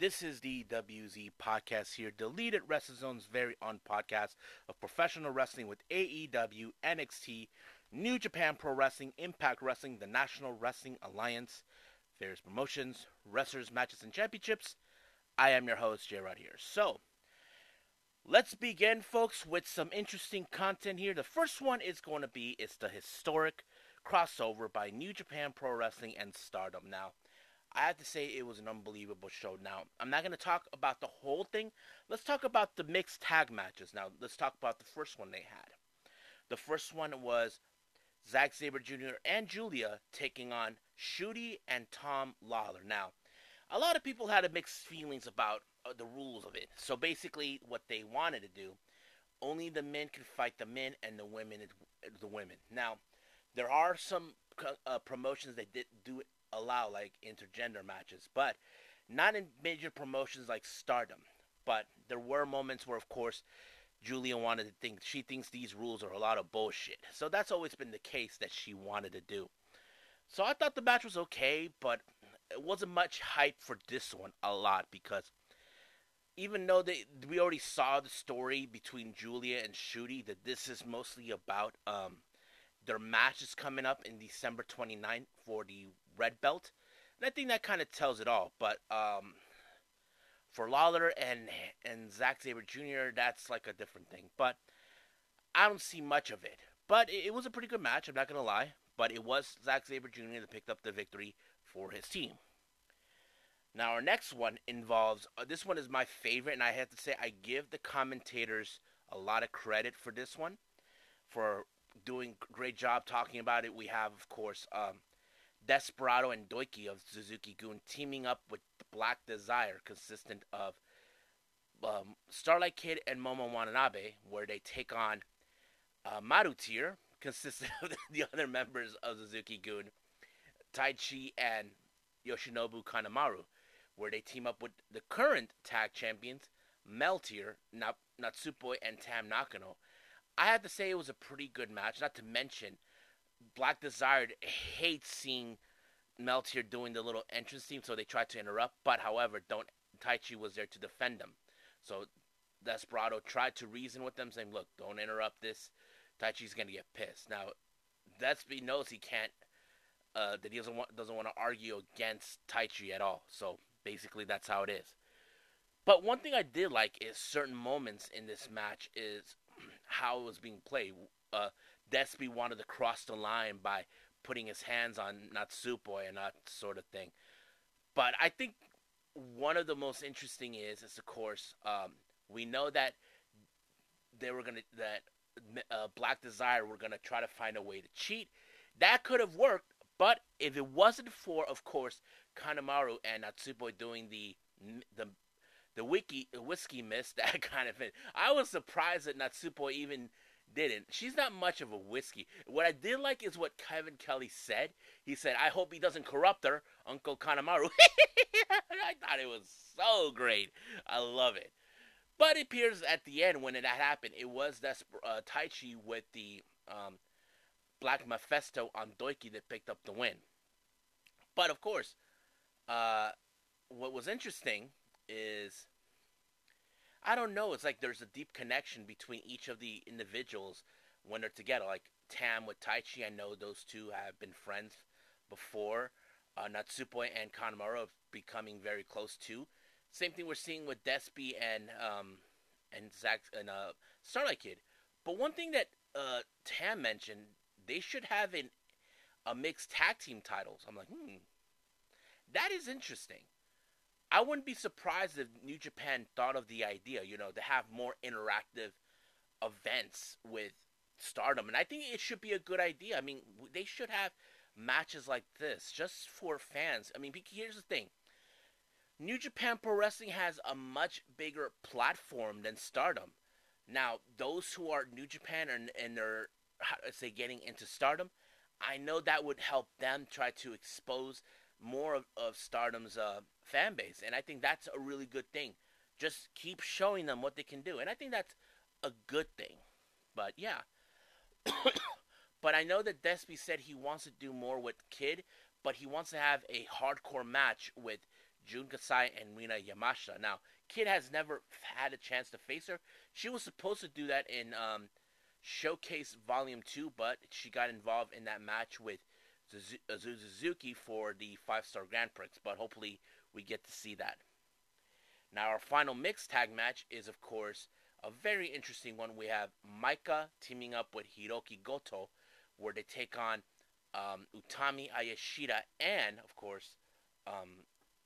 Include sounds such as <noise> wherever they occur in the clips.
This is the WZ podcast here, deleted WrestleZone's very own podcast of professional wrestling with AEW, NXT, New Japan Pro Wrestling, Impact Wrestling, the National Wrestling Alliance, various promotions, wrestlers, matches, and championships. I am your host, J Rod here. So, let's begin, folks, with some interesting content here. The first one is going to be it's the historic crossover by New Japan Pro Wrestling and Stardom. Now, I have to say it was an unbelievable show. Now, I'm not going to talk about the whole thing. Let's talk about the mixed tag matches. Now, let's talk about the first one they had. The first one was Zack Sabre Jr. and Giulia taking on Syuri and Tom Lawlor. Now, a lot of people had mixed feelings about uh, the rules of it. So basically, what they wanted to do, only the men could fight the men and the women the women. Now, there are some uh, promotions that did do allow like intergender matches, but not in major promotions like Stardom. But there were moments where, of course, Giulia wanted to think she thinks these rules are a lot of bullshit. So that's always been the case that she wanted to do. So I thought the match was okay, but it wasn't much hype for this one a lot because even though they we already saw the story between Julia and Syuri that this is mostly about um, their match is coming up in December 29th for the red belt. And I think that kind of tells it all. But um, for Lawlor and and Zack Sabre Jr., that's like a different thing. But I don't see much of it. But it, it was a pretty good match. I'm not gonna lie. But it was Zack Sabre Jr. that picked up the victory for his team. Now our next one involves. Uh, this one is my favorite, and I have to say I give the commentators a lot of credit for this one, for doing great job talking about it. We have, of course, um, Desperado and Douki of Suzuki-gun teaming up with Black Desire, consistent of um, Starlight Kid and Momo Watanabe, where they take on uh, Marutir, consistent of <laughs> the other members of Suzuki-gun, Taichi and Yoshinobu Kanemaru, where they team up with the current tag champions, Meltear, Natsupoi, and Tam Nakano. I have to say it was a pretty good match, not to mention – Black Desire hates seeing Meltear doing the little entrance theme, so they tried to interrupt. But however, don't Taichi was there to defend them. So Desperado tried to reason with them, saying, "Look, don't interrupt this. Taichi's gonna get pissed." Now, Despi knows he can't. Uh, that he doesn't want doesn't want to argue against Taichi at all. So basically, that's how it is. But one thing I did like is certain moments in this match is <clears throat> how it was being played. Uh, Despy wanted to cross the line by putting his hands on Natsupoi and that sort of thing. But I think one of the most interesting is, is of course, um, we know that they were gonna that uh, Black Desire were gonna try to find a way to cheat. That could have worked, but if it wasn't for, of course, Kanemaru and Natsupoi doing the the the wiki whiskey miss, <laughs> that kind of thing, I was surprised that Natsupoi even didn't. She's not much of a whiskey. What I did like is what Kevin Kelly said. He said, I hope he doesn't corrupt her, Uncle Kanemaru. <laughs> I thought it was so great. I love it. But it appears at the end when that happened, it was that uh, Taichi with the um, Black Mephisto on Douki that picked up the win. But of course, uh, what was interesting is I don't know. It's like there's a deep connection between each of the individuals when they're together. Like Tam with Taichi, I know those two have been friends before. Uh, Natsupoi and Kanemaru becoming very close too. Same thing we're seeing with Despy and um, and Zach and uh, Starlight Kid. But one thing that uh, Tam mentioned, they should have an, a mixed tag team titles. I'm like, hmm, that is interesting. I wouldn't be surprised if New Japan thought of the idea, you know, to have more interactive events with Stardom, and I think it should be a good idea. I mean, they should have matches like this just for fans. I mean, here's the thing. New Japan Pro Wrestling has a much bigger platform than Stardom. Now, those who are New Japan and, and they're, say, getting into Stardom, I know that would help them try to expose more of, of Stardom's uh, fan base, and I think that's a really good thing. Just keep showing them what they can do, and I think that's a good thing. But yeah, <coughs> but I know that Despy said he wants to do more with Kid, but he wants to have a hardcore match with Jun Kasai and Rina Yamashita. Now, Kid has never had a chance to face her. She was supposed to do that in um, Showcase Volume 2, but she got involved in that match with Suzuki for the five star Grand Prix, but hopefully we get to see that. Now, our final mixed tag match is, of course, a very interesting one. We have Maika teaming up with Hiroki Goto, where they take on um, Utami Hayashishita and, of course, um,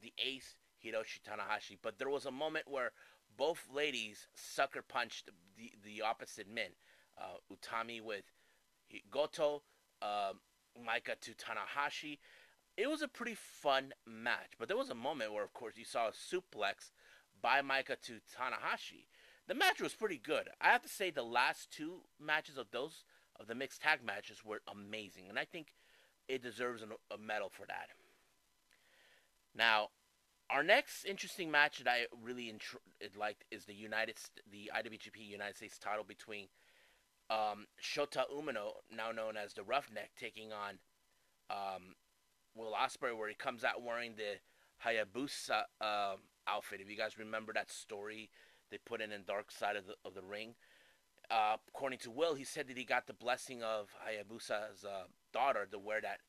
the ace Hiroshi Tanahashi. But there was a moment where both ladies sucker punched the, the opposite men. Uh, Utami with Goto, uh, Maika to Tanahashi. It was a pretty fun match, but there was a moment where, of course, you saw a suplex by Maika to Tanahashi. The match was pretty good. I have to say, the last two matches of those of the mixed tag matches were amazing, and I think it deserves a medal for that. Now, our next interesting match that I really liked is the United, the IWGP United States title between um, Shota Umino, now known as the Roughneck, taking on um, Will Ospreay, where he comes out wearing the Hayabusa uh, outfit. If you guys remember that story they put in in Dark Side of the of the Ring, uh, according to Will, he said that he got the blessing of Hayabusa's uh, daughter to wear that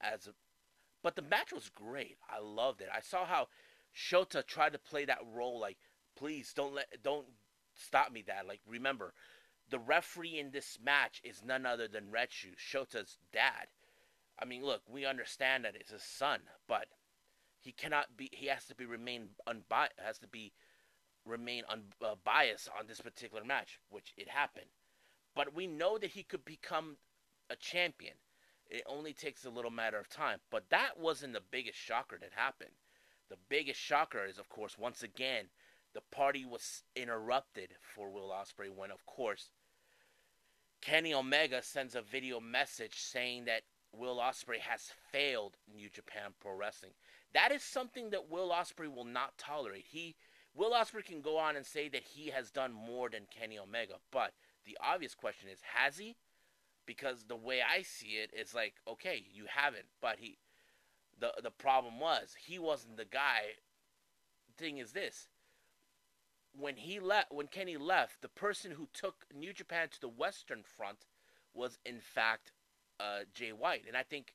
as a. But the match was great. I loved it. I saw how Shota tried to play that role like, please don't let don't stop me, Dad. Like remember, the referee in this match is none other than Retsu, Shota's dad. I mean, look, we understand that it's his son, but he cannot be. He has to be remain unbiased. Has to be remain unbiased uh, on this particular match, which it happened. But we know that he could become a champion. It only takes a little matter of time. But that wasn't the biggest shocker that happened. The biggest shocker is, of course, once again, the party was interrupted for Will Ospreay when, of course, Kenny Omega sends a video message saying that Will Ospreay has failed New Japan Pro Wrestling. That is something that Will Ospreay will not tolerate. He Will Ospreay can go on and say that he has done more than Kenny Omega, but the obvious question is, has he? Because the way I see it is like, okay, you haven't, but he the the problem was he wasn't the guy. Thing is this: when he left, when Kenny left, the person who took New Japan to the Western Front was in fact uh, Jay White, and I think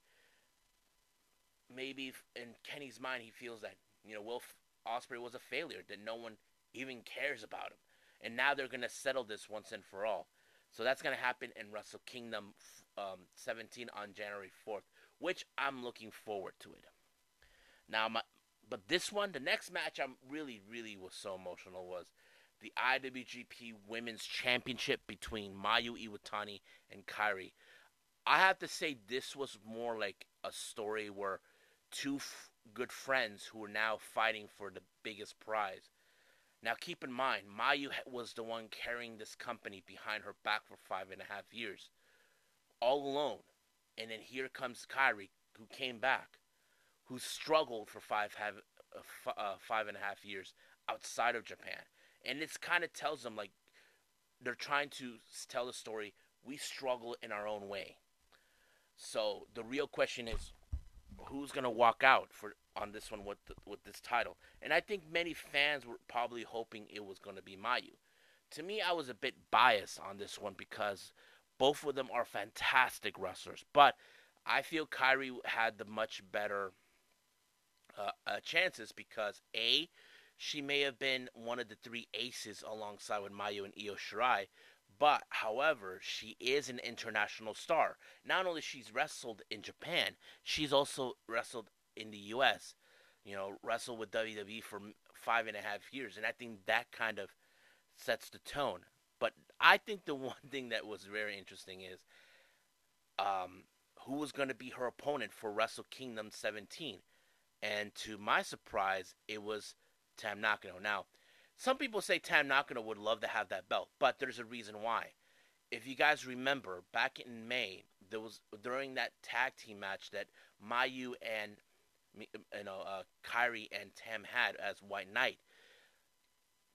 maybe in Kenny's mind he feels that you know Will Ospreay was a failure, that no one even cares about him, and now they're gonna settle this once and for all. So that's gonna happen in Wrestle Kingdom um, 17 on January 4th, which I'm looking forward to it. Now, my, but this one, the next match, I'm really, really was so emotional was the IWGP Women's Championship between Mayu Iwatani and Kairi. I have to say, this was more like a story where two f- good friends who are now fighting for the biggest prize. Now, keep in mind, Mayu was the one carrying this company behind her back for five and a half years, all alone. And then here comes Kairi, who came back, who struggled for five have, uh, uh, five and a half years outside of Japan, and it kind of tells them like they're trying to tell the story. We struggle in our own way. So the real question is, who's gonna walk out for on this one with the, with this title? And I think many fans were probably hoping it was gonna be Mayu. To me, I was a bit biased on this one because both of them are fantastic wrestlers, but I feel Kairi had the much better uh, chances because a she may have been one of the three aces alongside with Mayu and Io Shirai, but however, she is an international star. Not only she's wrestled in Japan, she's also wrestled in the U.S. You know, wrestled with WWE for five and a half years, and I think that kind of sets the tone. But I think the <laughs> one thing that was very interesting is um, who was going to be her opponent for Wrestle Kingdom 17. And to my surprise, it was Tam Nakano. Now, some people say Tam Nakano would love to have that belt, but there's a reason why. If you guys remember, back in May, there was during that tag team match that Mayu and you know uh, Kairi and Tam had as White Knight.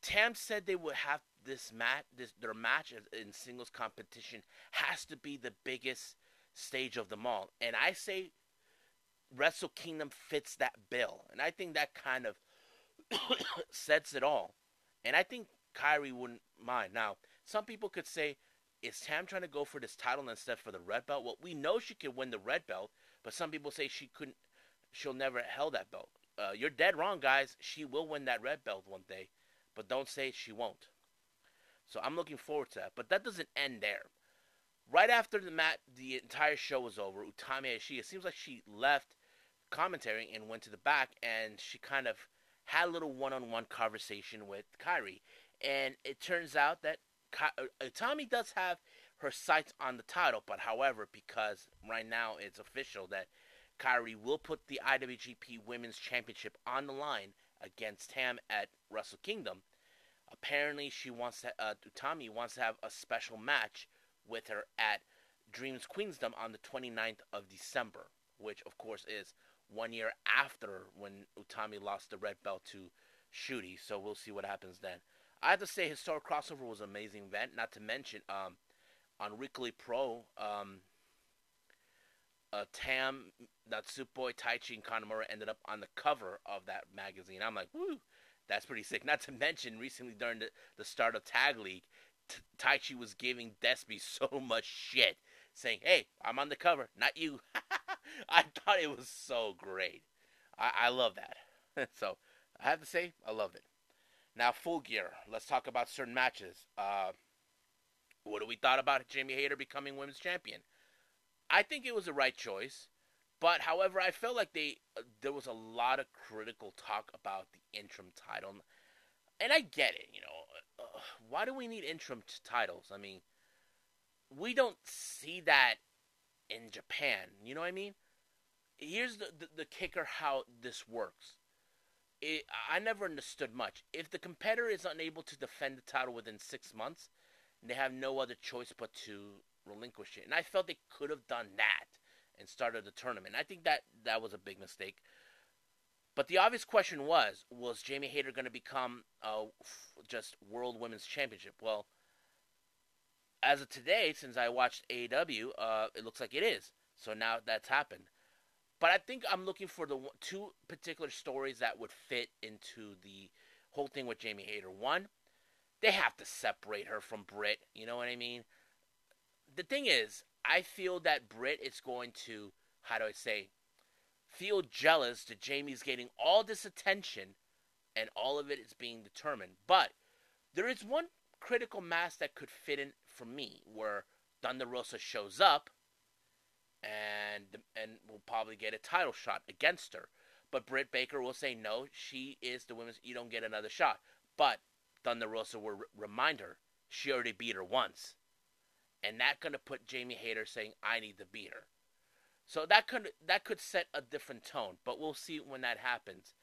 Tam said they would have this match, this their match in singles competition has to be the biggest stage of them all, and I say Wrestle Kingdom fits that bill, and I think that kind of <coughs> sets it all. And I think Kairi wouldn't mind. Now, some people could say, is Tam trying to go for this title instead for the red belt? Well, we know she could win the red belt, but some people say she couldn't. She'll never held that belt. Uh, you're dead wrong, guys. She will win that red belt one day, but don't say she won't. So I'm looking forward to that. But that doesn't end there. Right after the mat, the entire show was over. Utami Ishii, it seems like she left commentary and went to the back, and she kind of had a little one-on-one conversation with Kairi. And it turns out that Utami uh, does have her sights on the title, but however, because right now it's official that Kairi will put the IWGP Women's Championship on the line against Tam at Wrestle Kingdom. Apparently, she wants to. Uh, Utami wants to have a special match with her at Dreams Queendom on the 29th of December, which of course is one year after when Utami lost the red belt to Syuri. So we'll see what happens then. I have to say, historic crossover was an amazing event. Not to mention, um, on Weekly Pro, um, uh, Tam, Natsupoi, Taichi, and Kanemaru ended up on the cover of that magazine. I'm like, woo, that's pretty sick. <laughs> Not to mention, recently during the, the start of Tag League, T- Taichi was giving Despy <laughs> so much shit, saying, hey, I'm on the cover, not you. <laughs> I thought it was so great. I, I love that. <laughs> so, I have to say, I love it. Now, full gear. Let's talk about certain matches. Uh, what do we thought about Jamie Hayter becoming women's champion? I think it was the right choice, but however, I felt like they uh, there was a lot of critical talk about the interim title, and I get it. You know, uh, why do we need interim t- titles? I mean, we don't see that in Japan. You know what I mean? Here's the, the, the kicker: how this works it, I never understood much. If the competitor is unable to defend the title within six months, they have no other choice but to relinquish it. And I felt they could have done that and started the tournament. I think that that was a big mistake. But the obvious question was: Was Jamie Hayter going to become uh, just World Women's Championship? Well, as of today, since I watched AEW, uh, it looks like it is. So now that's happened. But I think I'm looking for the two particular stories that would fit into the whole thing with Jamie Hayter. One, they have to separate her from Britt. You know what I mean? The thing is, I feel that Britt is going to, how do I say, feel jealous that Jamie's getting all this attention and all of it is being determined. But there is one critical mass that could fit in for me where Thunder Rosa shows up and and will probably get a title shot against her. But Britt Baker will say no. She is the women's. You don't get another shot. But Thunder Rosa will remind her she already beat her once, and that gonna put Jamie Hayter saying I need to beat her. So that could that could set a different tone. But we'll see when that happens.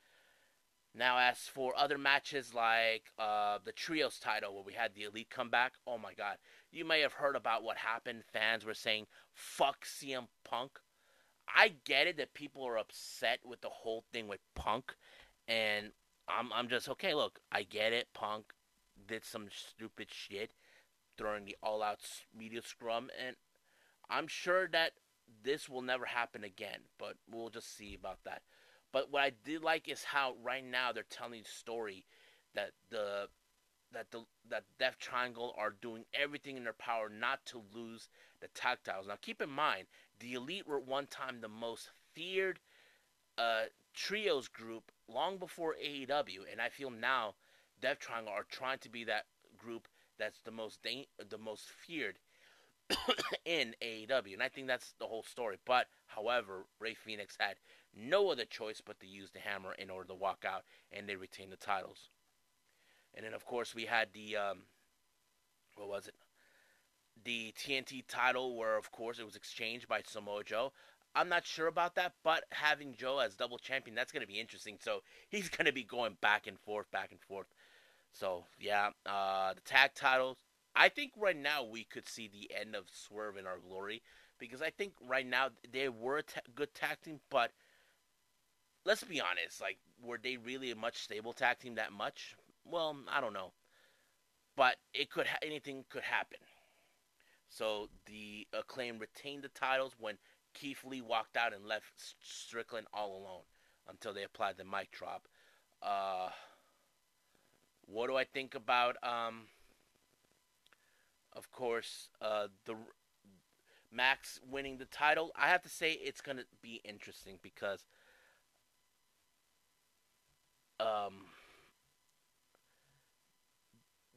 Now, as for other matches like uh, the trios title where we had the elite come back, oh my god, you may have heard about what happened. Fans were saying, "Fuck CM Punk." I get it that people are upset with the whole thing with Punk, and I'm I'm just okay. Look, I get it. Punk did some stupid shit during the All Out media scrum, and I'm sure that this will never happen again. But we'll just see about that. But what I did like is how right now they're telling the story that the that the that Death Triangle are doing everything in their power not to lose the tactiles. Now keep in mind, the Elite were one time the most feared uh, trios group long before AEW, and I feel now Death Triangle are trying to be that group that's the most da- the most feared <coughs> in AEW, and I think that's the whole story. But however, Rey Fenix had no other choice but to use the hammer in order to walk out, and they retain the titles. And then, of course, we had the um, what was it? The TNT title, where of course it was exchanged by Samoa Joe. I'm not sure about that, but having Joe as double champion, that's going to be interesting. So <laughs> he's going to be going back and forth, back and forth. So yeah, uh, the tag titles. I think right now we could see the end of Swerve in our glory because I think right now they were a good tag team, but let's be honest, like were they really a much stable tag team that much? Well, I don't know, but it could ha- anything could happen. So the acclaim retained the titles when Keith Lee walked out and left Strickland all alone until they applied the mic drop. Uh, what do I think about, um, of course, uh, the Max winning the title? I have to say it's going to be interesting because um,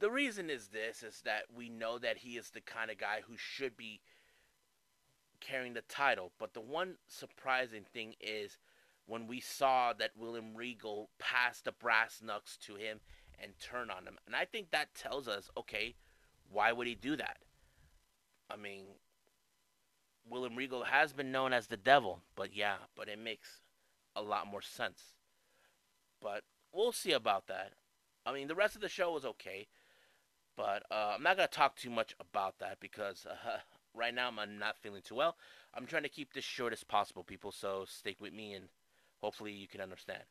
the reason is this is that we know that he is the kind of guy who should be carrying the title. But the one surprising thing is when we saw that William Regal passed the brass knucks to him and turn on him. And I think that tells us, okay, why would he do that? I mean, William Regal has been known as the devil, but yeah, but it makes a lot more sense. But we'll see about that. I mean, the rest of the show was okay, but uh, I'm not gonna talk too much about that because uh, <laughs> right now I'm not feeling too well. I'm trying to keep this short as possible, people. So stick with me, and hopefully you can understand.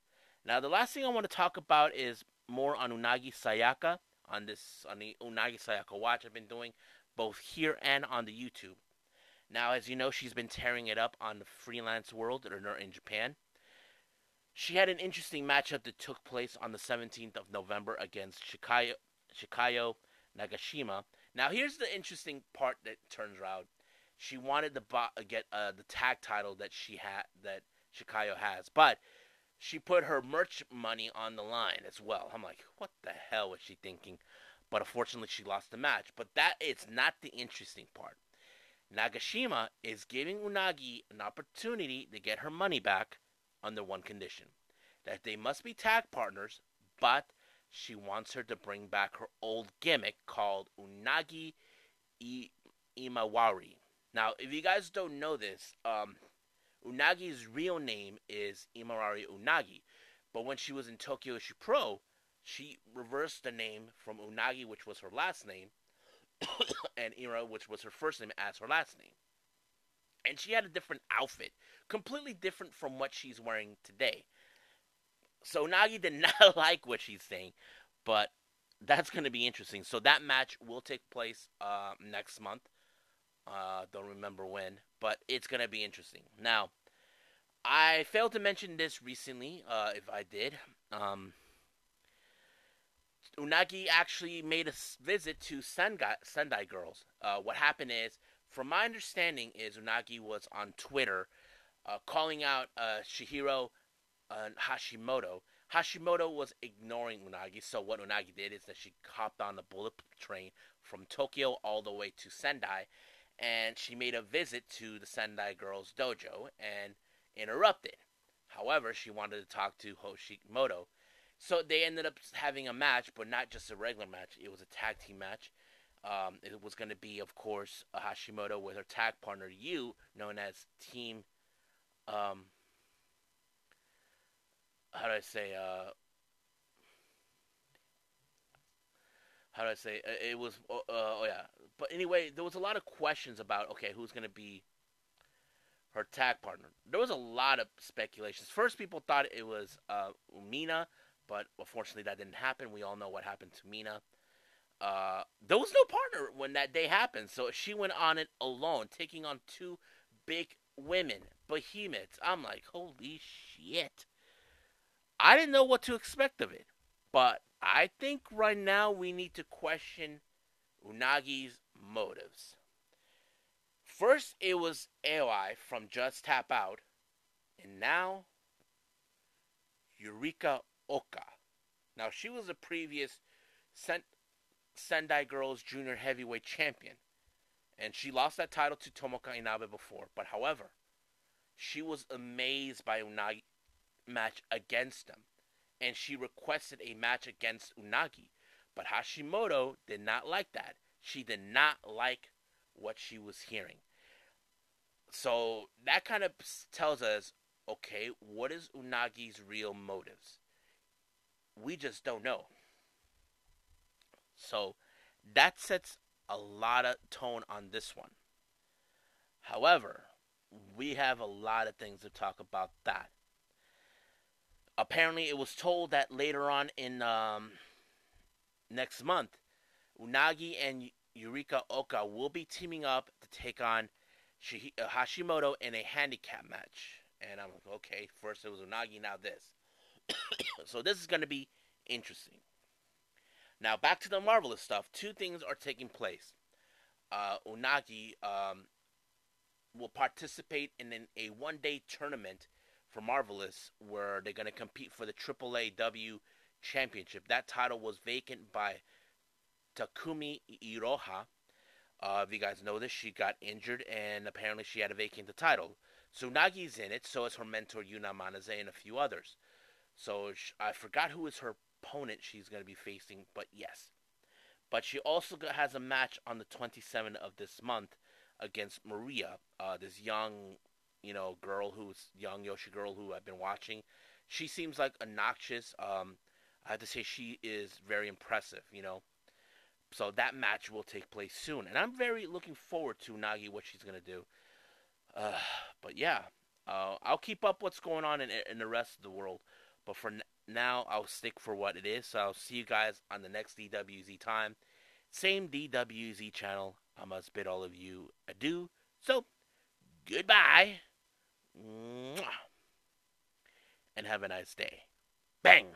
Now, the last thing I want to talk about is more on Unagi Sayaka on this on the Unagi Sayaka watch I've been doing both here and on the YouTube. Now, as you know, she's been tearing it up on the freelance world or in Japan. She had an interesting matchup that took place on the 17th of November against Chikayo, Chikayo Nagashima. Now, here's the interesting part that turns around. She wanted to bo- get uh, the tag title that she had that Chikayo has, but she put her merch money on the line as well. I'm like, what the hell was she thinking? But unfortunately, she lost the match. But that is not the interesting part. Nagashima is giving Unagi an opportunity to get her money back under one condition that they must be tag partners, but she wants her to bring back her old gimmick called Unagi I- Imawari. Now, if you guys don't know this, um, Unagi's real name is Imawari Unagi, but when she was in Tokyo Pro, she reversed the name from Unagi, which was her last name, <coughs> and Ira, which was her first name, as her last name. And she had a different outfit, completely different from what she's wearing today. So Unagi did <laughs> not like what she's saying, but that's going to be interesting. So that match will take place uh, next month. Uh, don't remember when, but it's going to be interesting. Now, I failed to mention this recently. Uh, if I did, um, Unagi actually made a visit to Sendai, Sendai Girls. Uh, what happened is, from my understanding, is Unagi was on Twitter uh, calling out uh, Chihiro uh, Hashimoto. Hashimoto was ignoring Unagi, so what Unagi did is that she hopped on the bullet train from Tokyo all the way to Sendai, and she made a visit to the Sendai Girls Dojo and interrupted. However, she wanted to talk to Hashimoto so they ended up having a match, but not just a regular match. It was a tag team match. Um, it was going to be, of course, Hashimoto with her tag partner Yu, known as Team. Um, how do I say? Uh, how do I say? It was. Uh, oh yeah. But anyway, there was a lot of questions about okay, who's going to be her tag partner. There was a lot of speculations. First, people thought it was uh, Umina but unfortunately that didn't happen. We all know what happened to Mina. Uh, there was no partner when that day happened, so she went on it alone, taking on two big women, behemoths. I'm like, holy shit! I didn't know what to expect of it, but I think right now we need to question Unagi's motives. First, it was Aoi from Just Tap Out, and now Yurika Oka. Now, she was a previous Sen- Sendai Girls Junior Heavyweight Champion, and she lost that title to Tomoka Inabe before. But however, she was amazed by Unagi match against them, and she requested a match against Unagi. But Hashimoto did not like that. She did not like what she was hearing. So that kind of tells us okay, what is Unagi's real motives? we just don't know. So that sets a lot of tone on this one. However, we have a lot of things to talk about that. Apparently, it was told that later on in um, next month, Unagi and Yurika Oka will be teaming up to take on Shi- uh, Hashimoto in a handicap match. And I'm like, okay, first it was Unagi, now this. <coughs> so this is going to be interesting. Now back to the marvelous stuff. Two things are taking place. Uh, Unagi um, will participate in an, a one-day tournament for Marvelous, where they're going to compete for the AAA W Championship. That title was vacant by Takumi Iroha. Uh, if you guys know this, she got injured, and apparently she had to vacate the title. So Nagi's in it, so is her mentor Yuna Manase and a few others. So I forgot who is her opponent she's going to be facing, but yes. But she also has a match on the 27th of this month against Maria, uh, this young, you know, girl who's young Yoshi girl who I've been watching. She seems like a noxious. Um, I have to say she is very impressive, you know. So that match will take place soon, and I'm very looking forward to Nagi what she's gonna do. Uh, but yeah, uh, I'll keep up what's going on in, in the rest of the world. But for n- now, I'll stick for what it is. So I'll see you guys on the next DWZ time. Same DWZ channel. I must bid all of you adieu. So, goodbye. And have a nice day. Bang!